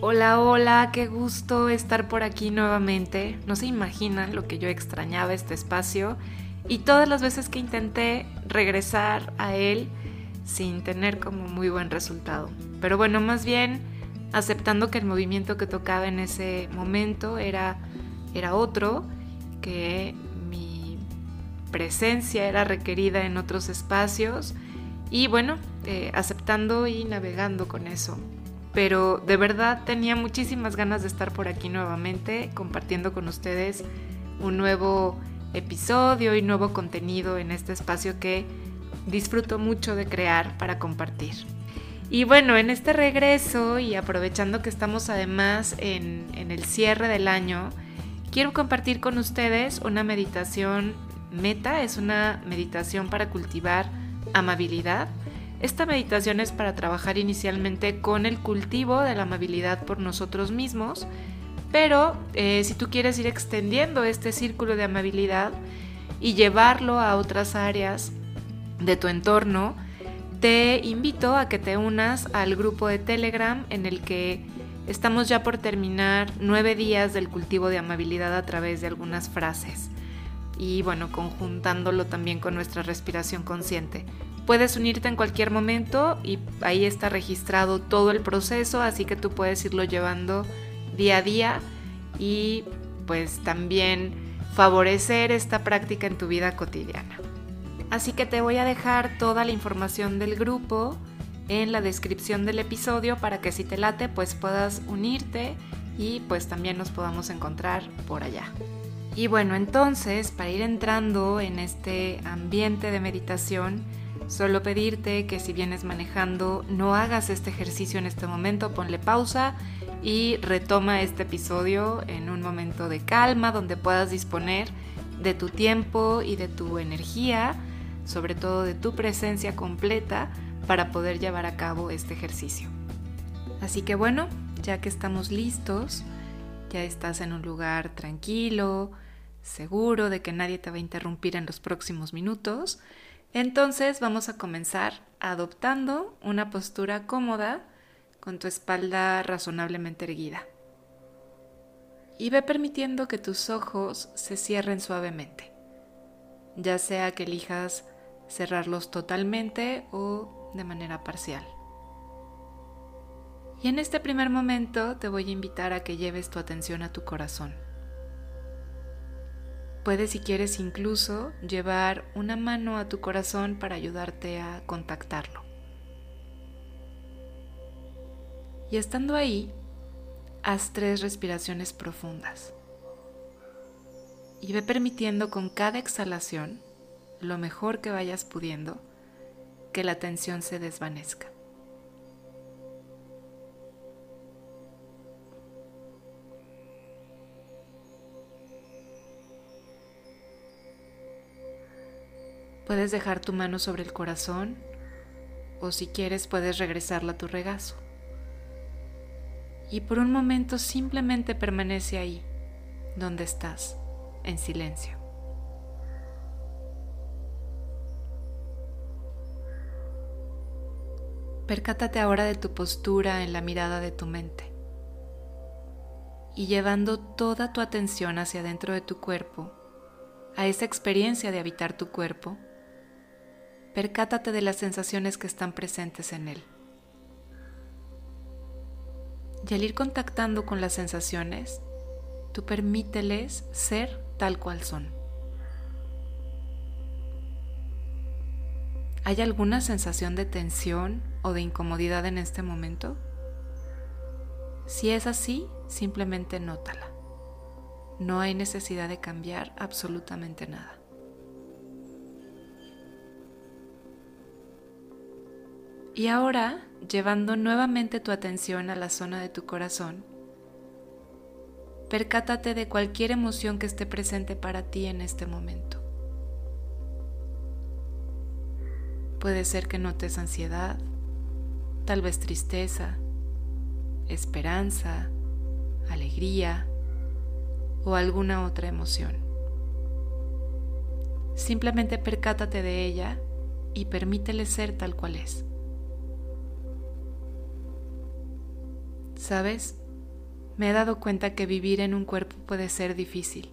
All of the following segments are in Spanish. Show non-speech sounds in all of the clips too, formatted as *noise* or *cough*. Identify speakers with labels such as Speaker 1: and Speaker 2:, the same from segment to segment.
Speaker 1: Hola, hola, qué gusto estar por aquí nuevamente. No se imaginan lo que yo extrañaba este espacio y todas las veces que intenté regresar a él sin tener como muy buen resultado. Pero bueno, más bien aceptando que el movimiento que tocaba en ese momento era, era otro, que mi presencia era requerida en otros espacios y bueno, eh, aceptando y navegando con eso pero de verdad tenía muchísimas ganas de estar por aquí nuevamente compartiendo con ustedes un nuevo episodio y nuevo contenido en este espacio que disfruto mucho de crear para compartir. Y bueno, en este regreso y aprovechando que estamos además en, el cierre del año, quiero compartir con ustedes una meditación meta, es una meditación para cultivar amabilidad esta meditación es para trabajar inicialmente con el cultivo de la amabilidad por nosotros mismos, pero eh, si tú quieres ir extendiendo este círculo de amabilidad y llevarlo a otras áreas de tu entorno, te invito a que te unas al grupo de Telegram en el que estamos ya por terminar nueve días del cultivo de amabilidad a través de algunas frases y bueno, conjuntándolo también con nuestra respiración consciente. Puedes unirte en cualquier momento y ahí está registrado todo el proceso, así que tú puedes irlo llevando día a día y pues también favorecer esta práctica en tu vida cotidiana. Así que te voy a dejar toda la información del grupo en la descripción del episodio para que si te late pues puedas unirte y pues también nos podamos encontrar por allá. Y bueno, entonces para ir entrando en este ambiente de meditación, Solo pedirte que si vienes manejando no hagas este ejercicio en este momento, ponle pausa y retoma este episodio en un momento de calma donde puedas disponer de tu tiempo y de tu energía, sobre todo de tu presencia completa para poder llevar a cabo este ejercicio. Así que bueno, ya que estamos listos, ya estás en un lugar tranquilo, seguro de que nadie te va a interrumpir en los próximos minutos, entonces vamos a comenzar adoptando una postura cómoda con tu espalda razonablemente erguida. Y ve permitiendo que tus ojos se cierren suavemente, ya sea que elijas cerrarlos totalmente o de manera parcial. Y en este primer momento te voy a invitar a que lleves tu atención a tu corazón. Puedes si quieres incluso llevar una mano a tu corazón para ayudarte a contactarlo. Y estando ahí, haz tres respiraciones profundas. Y ve permitiendo con cada exhalación, lo mejor que vayas pudiendo, que la tensión se desvanezca. Puedes dejar tu mano sobre el corazón o si quieres puedes regresarla a tu regazo. Y por un momento simplemente permanece ahí, donde estás, en silencio. Percátate ahora de tu postura en la mirada de tu mente y llevando toda tu atención hacia dentro de tu cuerpo, a esa experiencia de habitar tu cuerpo, percátate de las sensaciones que están presentes en él. Y al ir contactando con las sensaciones, tú permíteles ser tal cual son. ¿Hay alguna sensación de tensión o de incomodidad en este momento? Si es así, simplemente nótala. No hay necesidad de cambiar absolutamente nada. Y ahora, llevando nuevamente tu atención a la zona de tu corazón, percátate de cualquier emoción que esté presente para ti en este momento. Puede ser que notes ansiedad, tal vez tristeza, esperanza, alegría o alguna otra emoción. Simplemente percátate de ella y permítele ser tal cual es. Sabes, me he dado cuenta que vivir en un cuerpo puede ser difícil,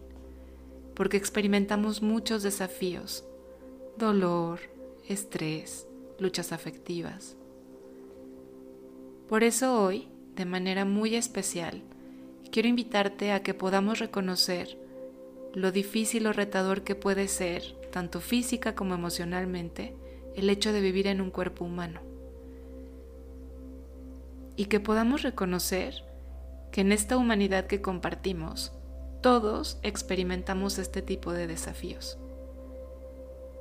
Speaker 1: porque experimentamos muchos desafíos, dolor, estrés, luchas afectivas. Por eso hoy, de manera muy especial, quiero invitarte a que podamos reconocer lo difícil o retador que puede ser, tanto física como emocionalmente, el hecho de vivir en un cuerpo humano. Y que podamos reconocer que en esta humanidad que compartimos, todos experimentamos este tipo de desafíos.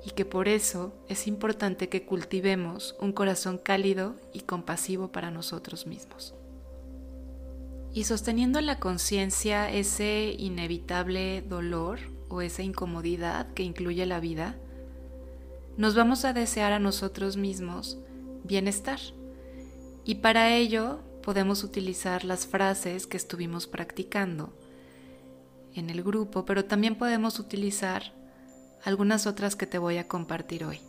Speaker 1: Y que por eso es importante que cultivemos un corazón cálido y compasivo para nosotros mismos. Y sosteniendo en la conciencia ese inevitable dolor o esa incomodidad que incluye la vida, nos vamos a desear a nosotros mismos bienestar. Y para ello podemos utilizar las frases que estuvimos practicando en el grupo, pero también podemos utilizar algunas otras que te voy a compartir hoy.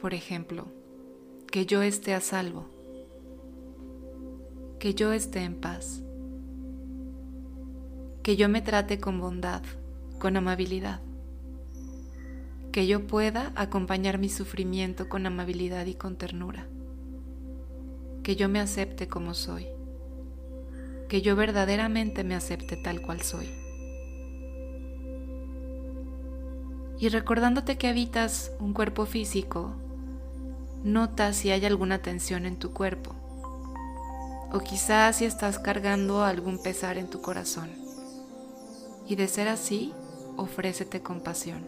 Speaker 1: Por ejemplo, que yo esté a salvo que yo esté en paz, que yo me trate con bondad, con amabilidad, que yo pueda acompañar mi sufrimiento con amabilidad y con ternura, que yo me acepte como soy, que yo verdaderamente me acepte tal cual soy. Y recordándote que habitas un cuerpo físico, nota si hay alguna tensión en tu cuerpo o quizás si estás cargando algún pesar en tu corazón. Y de ser así, ofrécete compasión.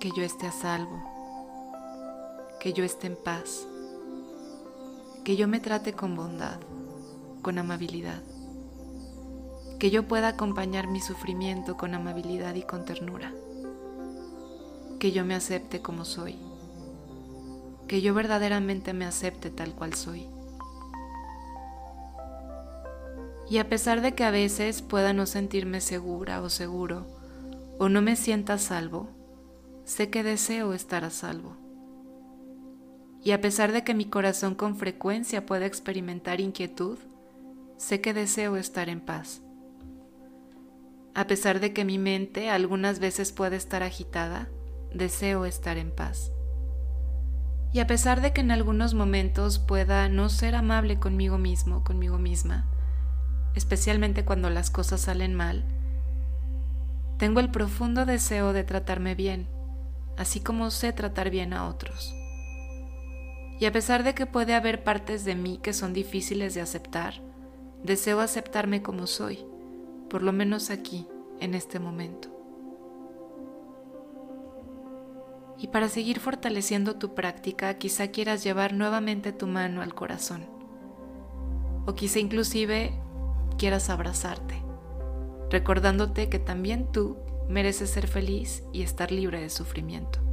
Speaker 1: Que yo esté a salvo, que yo esté en paz, que yo me trate con bondad, con amabilidad, que yo pueda acompañar mi sufrimiento con amabilidad y con ternura, que yo me acepte como soy, que yo verdaderamente me acepte tal cual soy. Y a pesar de que a veces pueda no sentirme segura o seguro, o no me sienta salvo, sé que deseo estar a salvo. Y a pesar de que mi corazón con frecuencia pueda experimentar inquietud, sé que deseo estar en paz. A pesar de que mi mente algunas veces puede estar agitada, deseo estar en paz. Y a pesar de que en algunos momentos pueda no ser amable conmigo mismo, conmigo misma, especialmente cuando las cosas salen mal, tengo el profundo deseo de tratarme bien, así como sé tratar bien a otros. Y a pesar de que puede haber partes de mí que son difíciles de aceptar, deseo aceptarme como soy, por lo menos aquí, en este momento. Y para seguir fortaleciendo tu práctica, quizá quieras llevar nuevamente tu mano al corazón. O quizá inclusive quieras abrazarte, recordándote que también tú mereces ser feliz y estar libre de sufrimiento.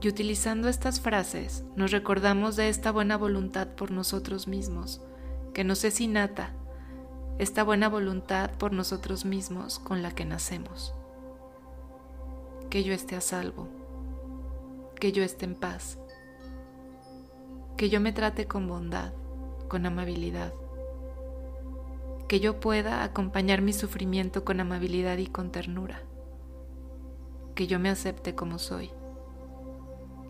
Speaker 1: Y utilizando estas frases nos recordamos de esta buena voluntad por nosotros mismos, que nos es innata, esta buena voluntad por nosotros mismos con la que nacemos. Que yo esté a salvo, que yo esté en paz, que yo me trate con bondad, con amabilidad. Que yo pueda acompañar mi sufrimiento con amabilidad y con ternura. Que yo me acepte como soy.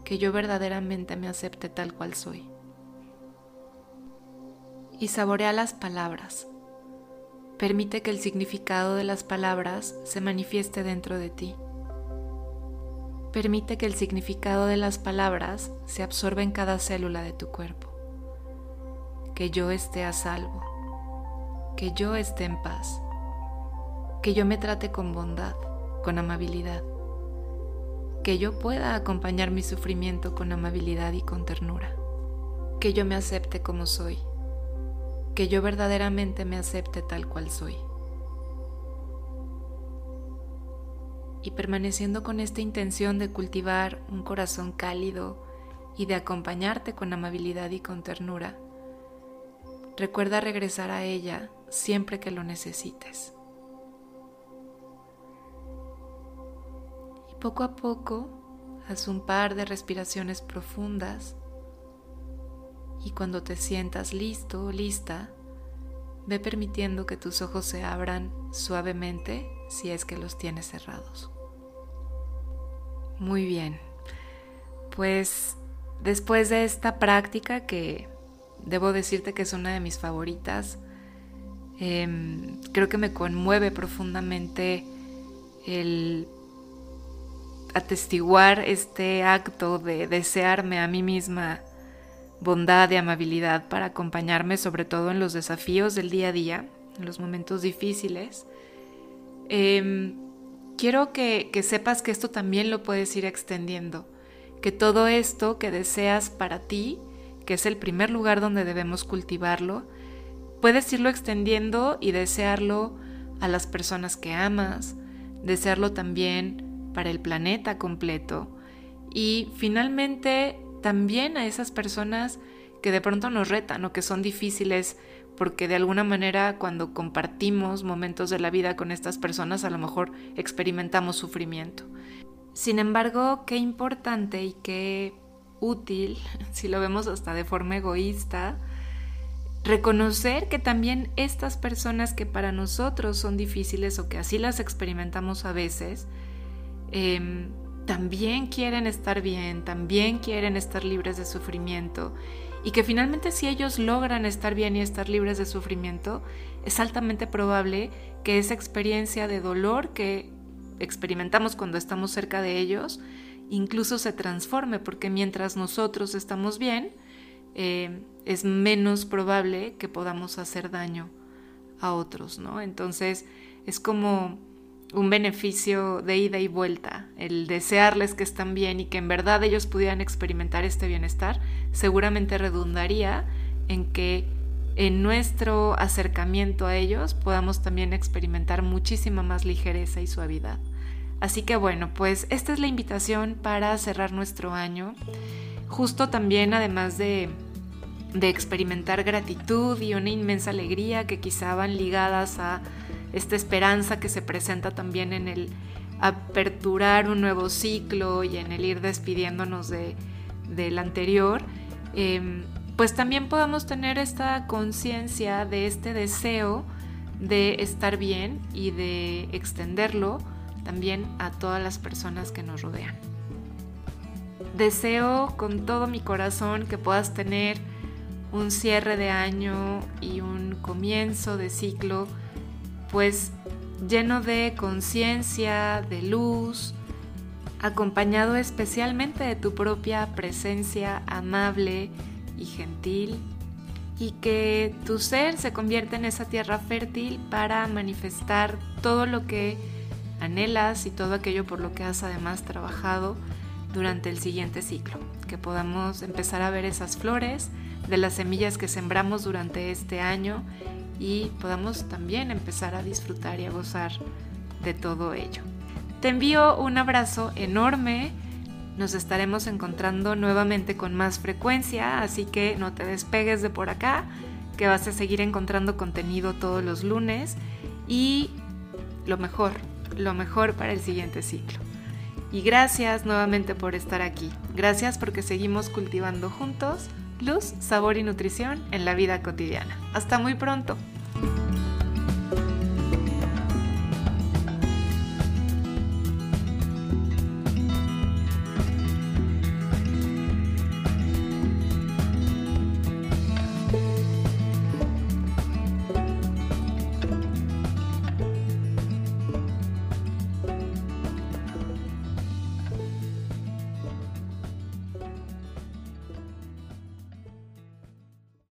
Speaker 1: Que yo verdaderamente me acepte tal cual soy. Y saborea las palabras. Permite que el significado de las palabras se manifieste dentro de ti. Permite que el significado de las palabras se absorba en cada célula de tu cuerpo que yo esté a salvo, que yo esté en paz, que yo me trate con bondad, con amabilidad, que yo pueda acompañar mi sufrimiento con amabilidad y con ternura, que yo me acepte como soy, que yo verdaderamente me acepte tal cual soy. Y permaneciendo con esta intención de cultivar un corazón cálido y de acompañarte con amabilidad y con ternura, Recuerda regresar a ella siempre que lo necesites. Poco a poco haz un par de respiraciones profundas y cuando te sientas listo o lista, ve permitiendo que tus ojos se abran suavemente si es que los tienes cerrados. Muy bien, pues después de esta práctica que debo decirte que es una de mis favoritas, em, creo que me conmueve profundamente el atestiguar este acto de desearme a mí misma bondad y amabilidad para acompañarme sobre todo en los desafíos del día a día, en los momentos difíciles. Em, quiero que, que sepas que esto también lo puedes ir extendiendo, que todo esto que deseas para ti, que es el primer lugar donde debemos cultivarlo, puedes irlo extendiendo y desearlo a las personas que amas, desearlo también para el planeta completo y finalmente también a esas personas que de pronto nos retan o que son difíciles porque de alguna manera cuando compartimos momentos de la vida con estas personas a lo mejor experimentamos sufrimiento. Sin embargo, qué importante y qué útil, *laughs* si lo vemos hasta de forma egoísta, reconocer que también estas personas que para nosotros son difíciles o que así las experimentamos a veces, eh, también quieren estar bien, también quieren estar libres de sufrimiento y que finalmente si ellos logran estar bien y estar libres de sufrimiento, es altamente probable que esa experiencia de dolor que experimentamos cuando estamos cerca de ellos incluso se transforme, porque mientras nosotros estamos bien, eh, es menos probable que podamos hacer daño a otros, ¿no? Entonces es como un beneficio de ida y vuelta, el desearles que están bien y que en verdad ellos pudieran experimentar este bienestar, seguramente redundaría en que en nuestro acercamiento a ellos podamos también experimentar muchísima más ligereza y suavidad. Así que bueno, pues esta es la invitación para cerrar nuestro año. Justo también, además de, de experimentar gratitud y una inmensa alegría que quizá van ligadas a esta esperanza que se presenta también en el aperturar un nuevo ciclo y en el ir despidiéndonos de, del anterior, em, pues también podamos tener esta conciencia de este deseo de estar bien y de extenderlo también a todas las personas que nos rodean. Deseo con todo mi corazón que puedas tener un cierre de año y un comienzo de ciclo pues lleno de conciencia, de luz, acompañado especialmente de tu propia presencia amable y gentil, y que tu ser se convierta en esa tierra fértil para manifestar todo lo que anhelas y todo aquello por lo que has además trabajado durante el siguiente ciclo, que podamos empezar a ver esas flores de las semillas que sembramos durante este año y podamos también empezar a disfrutar y a gozar de todo ello. Te envío un abrazo enorme. Nos estaremos encontrando nuevamente con más frecuencia, así que no te despegues de por acá, que vas a seguir encontrando contenido todos los lunes y lo mejor, lo mejor para el siguiente ciclo. Y gracias nuevamente por estar aquí. Gracias porque seguimos cultivando juntos luz, sabor y nutrición en la vida cotidiana. Hasta muy pronto.